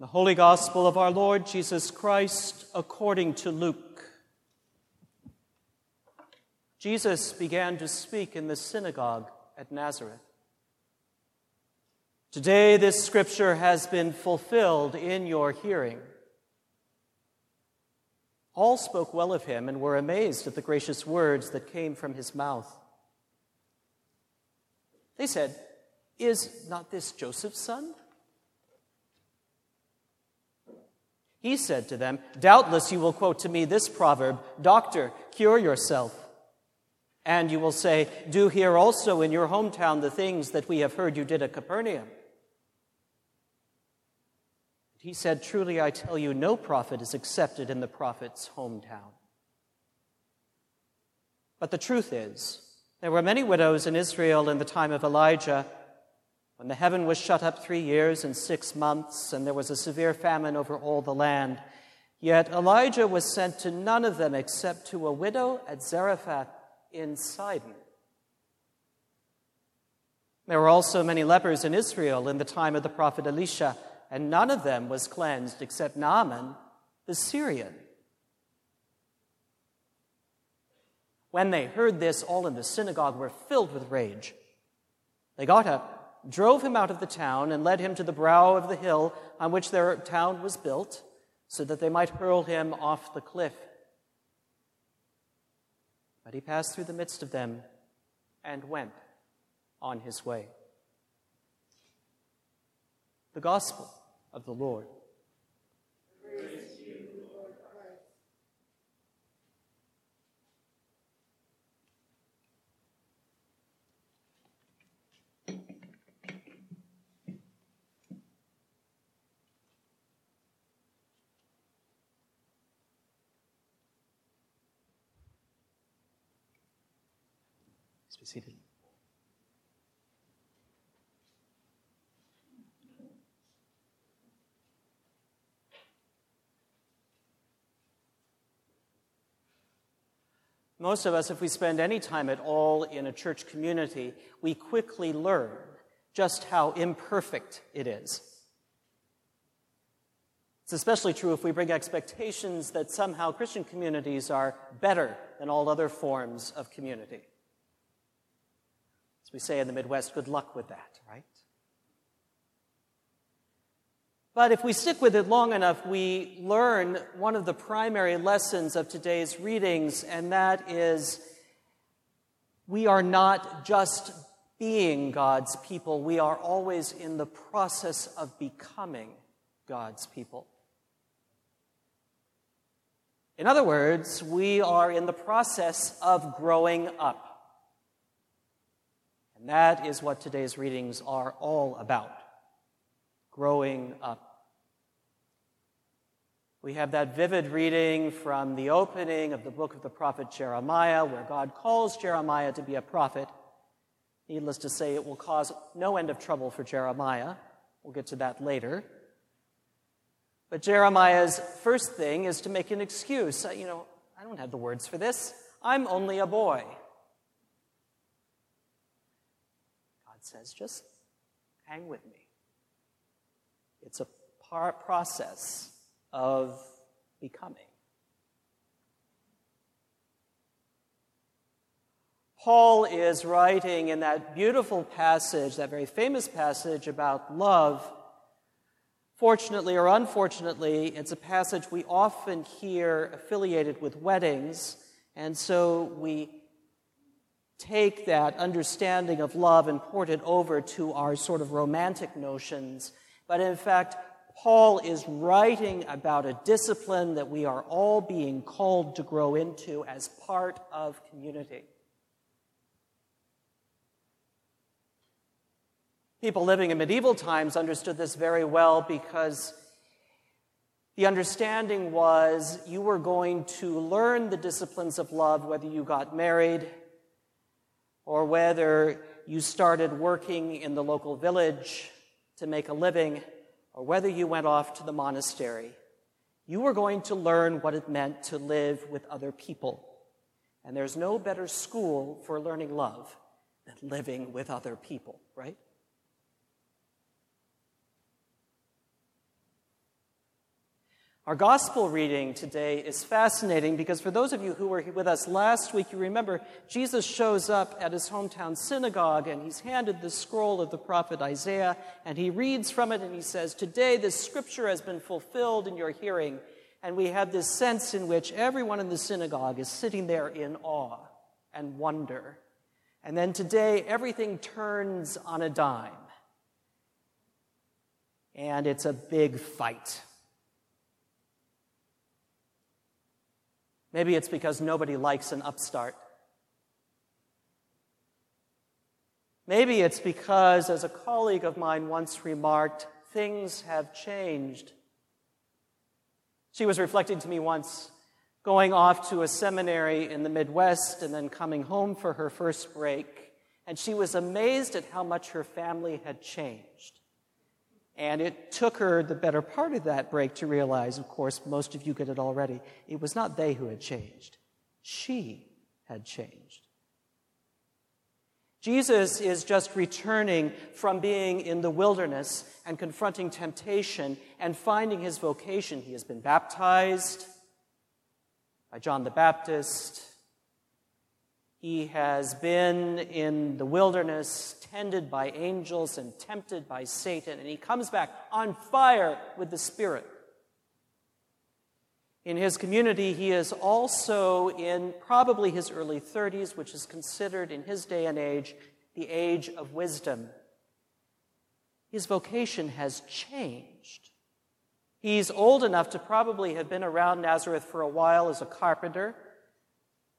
The Holy Gospel of our Lord Jesus Christ according to Luke. Jesus began to speak in the synagogue at Nazareth. Today, this scripture has been fulfilled in your hearing. All spoke well of him and were amazed at the gracious words that came from his mouth. They said, Is not this Joseph's son? He said to them, Doubtless you will quote to me this proverb Doctor, cure yourself. And you will say, Do here also in your hometown the things that we have heard you did at Capernaum. He said, Truly I tell you, no prophet is accepted in the prophet's hometown. But the truth is, there were many widows in Israel in the time of Elijah when the heaven was shut up three years and six months, and there was a severe famine over all the land. Yet Elijah was sent to none of them except to a widow at Zarephath in Sidon. There were also many lepers in Israel in the time of the prophet Elisha, and none of them was cleansed except Naaman the Syrian. When they heard this, all in the synagogue were filled with rage. They got up drove him out of the town, and led him to the brow of the hill on which their town was built, so that they might hurl him off the cliff. But he passed through the midst of them and went on his way. The Gospel of the Lord. Be seated. Most of us, if we spend any time at all in a church community, we quickly learn just how imperfect it is. It's especially true if we bring expectations that somehow Christian communities are better than all other forms of community. As we say in the Midwest, good luck with that, right? But if we stick with it long enough, we learn one of the primary lessons of today's readings, and that is we are not just being God's people, we are always in the process of becoming God's people. In other words, we are in the process of growing up. And that is what today's readings are all about growing up. We have that vivid reading from the opening of the book of the prophet Jeremiah, where God calls Jeremiah to be a prophet. Needless to say, it will cause no end of trouble for Jeremiah. We'll get to that later. But Jeremiah's first thing is to make an excuse. You know, I don't have the words for this. I'm only a boy. Says, just hang with me. It's a par- process of becoming. Paul is writing in that beautiful passage, that very famous passage about love. Fortunately or unfortunately, it's a passage we often hear affiliated with weddings, and so we take that understanding of love and port it over to our sort of romantic notions. But in fact, Paul is writing about a discipline that we are all being called to grow into as part of community. People living in medieval times understood this very well because the understanding was you were going to learn the disciplines of love whether you got married or whether you started working in the local village to make a living, or whether you went off to the monastery, you were going to learn what it meant to live with other people. And there's no better school for learning love than living with other people, right? Our gospel reading today is fascinating because for those of you who were with us last week, you remember Jesus shows up at his hometown synagogue and he's handed the scroll of the prophet Isaiah and he reads from it and he says, Today this scripture has been fulfilled in your hearing. And we have this sense in which everyone in the synagogue is sitting there in awe and wonder. And then today everything turns on a dime. And it's a big fight. Maybe it's because nobody likes an upstart. Maybe it's because, as a colleague of mine once remarked, things have changed. She was reflecting to me once, going off to a seminary in the Midwest and then coming home for her first break, and she was amazed at how much her family had changed. And it took her the better part of that break to realize, of course, most of you get it already. It was not they who had changed, she had changed. Jesus is just returning from being in the wilderness and confronting temptation and finding his vocation. He has been baptized by John the Baptist. He has been in the wilderness, tended by angels and tempted by Satan, and he comes back on fire with the Spirit. In his community, he is also in probably his early 30s, which is considered in his day and age the age of wisdom. His vocation has changed. He's old enough to probably have been around Nazareth for a while as a carpenter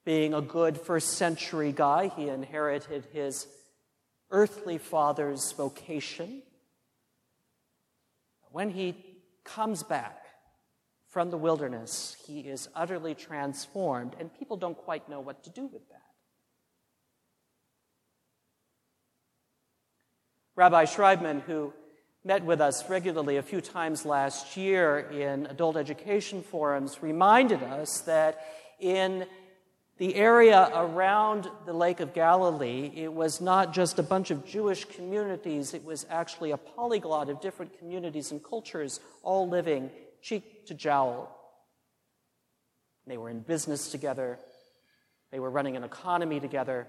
being a good first century guy, he inherited his earthly father's vocation. When he comes back from the wilderness, he is utterly transformed, and people don't quite know what to do with that. Rabbi Schreibman, who met with us regularly a few times last year in adult education forums, reminded us that in the area around the Lake of Galilee, it was not just a bunch of Jewish communities, it was actually a polyglot of different communities and cultures all living cheek to jowl. They were in business together, they were running an economy together,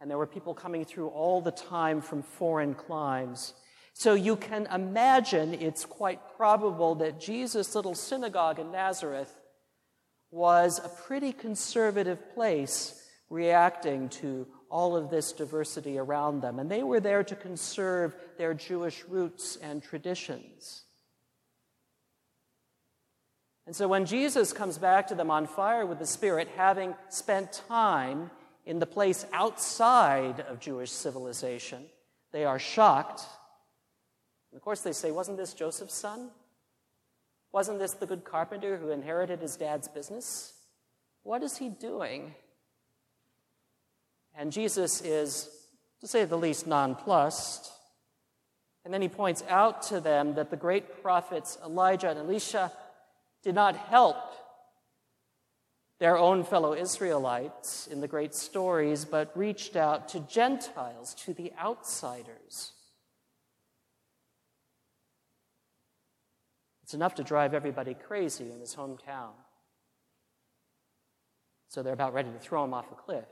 and there were people coming through all the time from foreign climes. So you can imagine it's quite probable that Jesus' little synagogue in Nazareth was a pretty conservative place reacting to all of this diversity around them. And they were there to conserve their Jewish roots and traditions. And so when Jesus comes back to them on fire with the Spirit, having spent time in the place outside of Jewish civilization, they are shocked. And of course, they say, Wasn't this Joseph's son? Wasn't this the good carpenter who inherited his dad's business? What is he doing? And Jesus is, to say the least, nonplussed. And then he points out to them that the great prophets Elijah and Elisha did not help their own fellow Israelites in the great stories, but reached out to Gentiles, to the outsiders. It's enough to drive everybody crazy in his hometown. So they're about ready to throw him off a cliff.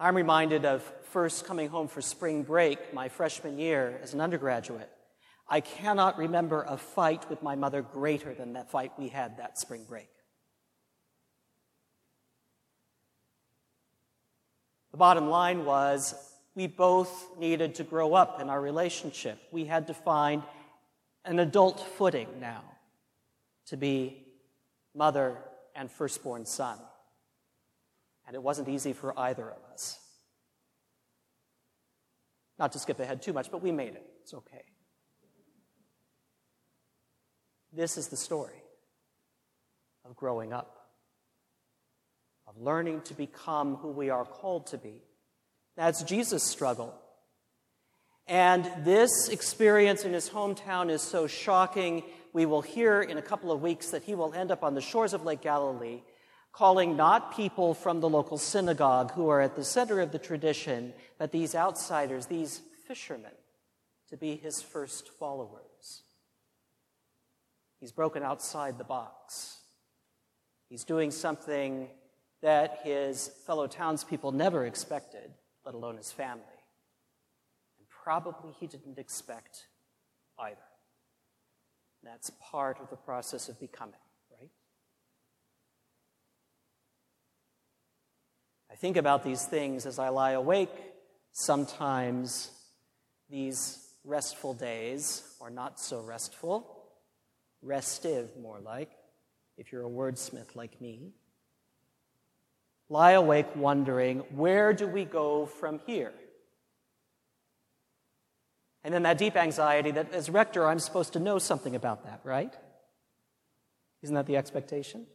I'm reminded of first coming home for spring break my freshman year as an undergraduate. I cannot remember a fight with my mother greater than that fight we had that spring break. The bottom line was we both needed to grow up in our relationship. We had to find an adult footing now to be mother and firstborn son. And it wasn't easy for either of us. Not to skip ahead too much, but we made it. It's okay. This is the story of growing up, of learning to become who we are called to be that's Jesus' struggle. And this experience in his hometown is so shocking. We will hear in a couple of weeks that he will end up on the shores of Lake Galilee, calling not people from the local synagogue who are at the center of the tradition, but these outsiders, these fishermen to be his first followers. He's broken outside the box. He's doing something that his fellow townspeople never expected, let alone his family. And probably he didn't expect either. That's part of the process of becoming, right? I think about these things as I lie awake, sometimes these restful days, are not so restful, restive more like, if you're a wordsmith like me. Lie awake wondering, where do we go from here? And then that deep anxiety that as rector, I'm supposed to know something about that, right? Isn't that the expectation?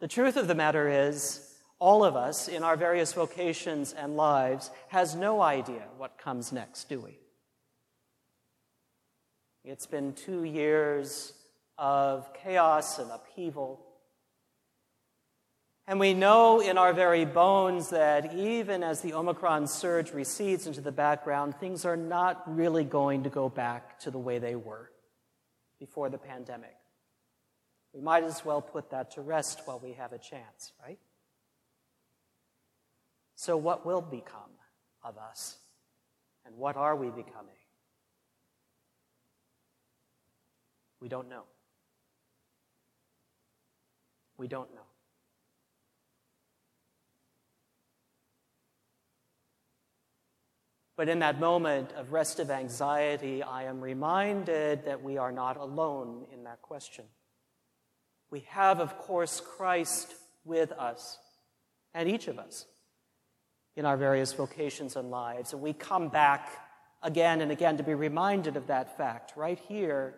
The truth of the matter is, all of us in our various vocations and lives has no idea what comes next, do we? It's been two years of chaos and upheaval. And we know in our very bones that even as the Omicron surge recedes into the background, things are not really going to go back to the way they were before the pandemic. We might as well put that to rest while we have a chance, right? So, what will become of us? And what are we becoming? We don't know. We don't know. But in that moment of restive anxiety, I am reminded that we are not alone in that question. We have, of course, Christ with us, and each of us, in our various vocations and lives. And we come back again and again to be reminded of that fact right here.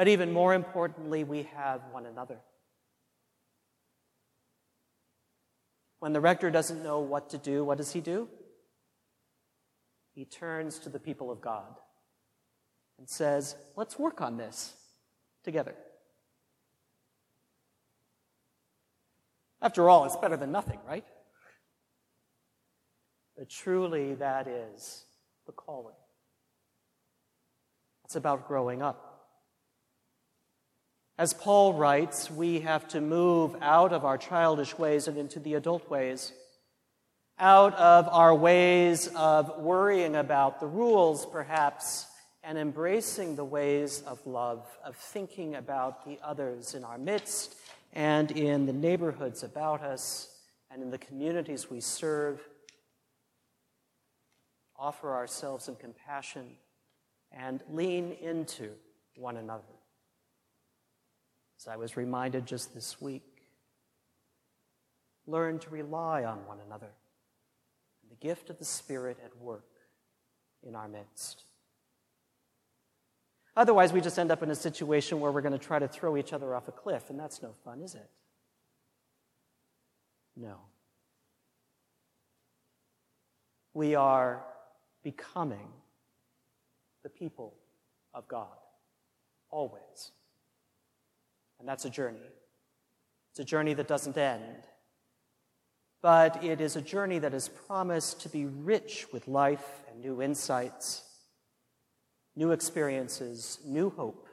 But even more importantly, we have one another. When the rector doesn't know what to do, what does he do? He turns to the people of God and says, Let's work on this together. After all, it's better than nothing, right? But truly, that is the calling. It's about growing up. As Paul writes, we have to move out of our childish ways and into the adult ways, out of our ways of worrying about the rules, perhaps, and embracing the ways of love, of thinking about the others in our midst and in the neighborhoods about us and in the communities we serve. Offer ourselves in compassion and lean into one another. As I was reminded just this week, learn to rely on one another. and The gift of the Spirit at work in our midst. Otherwise, we just end up in a situation where we're going to try to throw each other off a cliff, and that's no fun, is it? No. We are becoming the people of God, always. And that's a journey. It's a journey that doesn't end. But it is a journey that is promised to be rich with life and new insights, new experiences, new hope,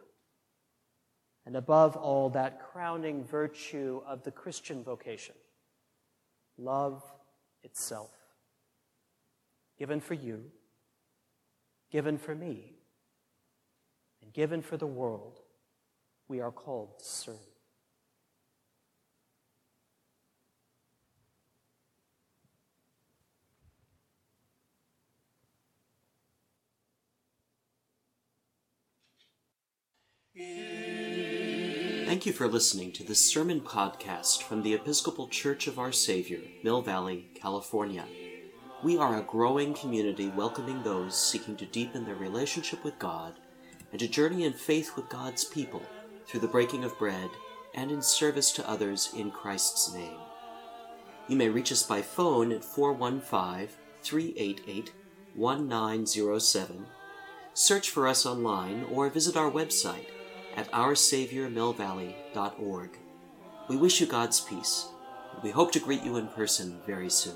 and above all, that crowning virtue of the Christian vocation love itself. Given for you, given for me, and given for the world we are called to serve. Thank you for listening to this sermon podcast from the Episcopal Church of Our Savior, Mill Valley, California. We are a growing community welcoming those seeking to deepen their relationship with God and to journey in faith with God's people through the breaking of bread and in service to others in Christ's name. You may reach us by phone at 415 388 1907, search for us online, or visit our website at oursaviormillvalley.org. We wish you God's peace We hope to greet you in person very soon.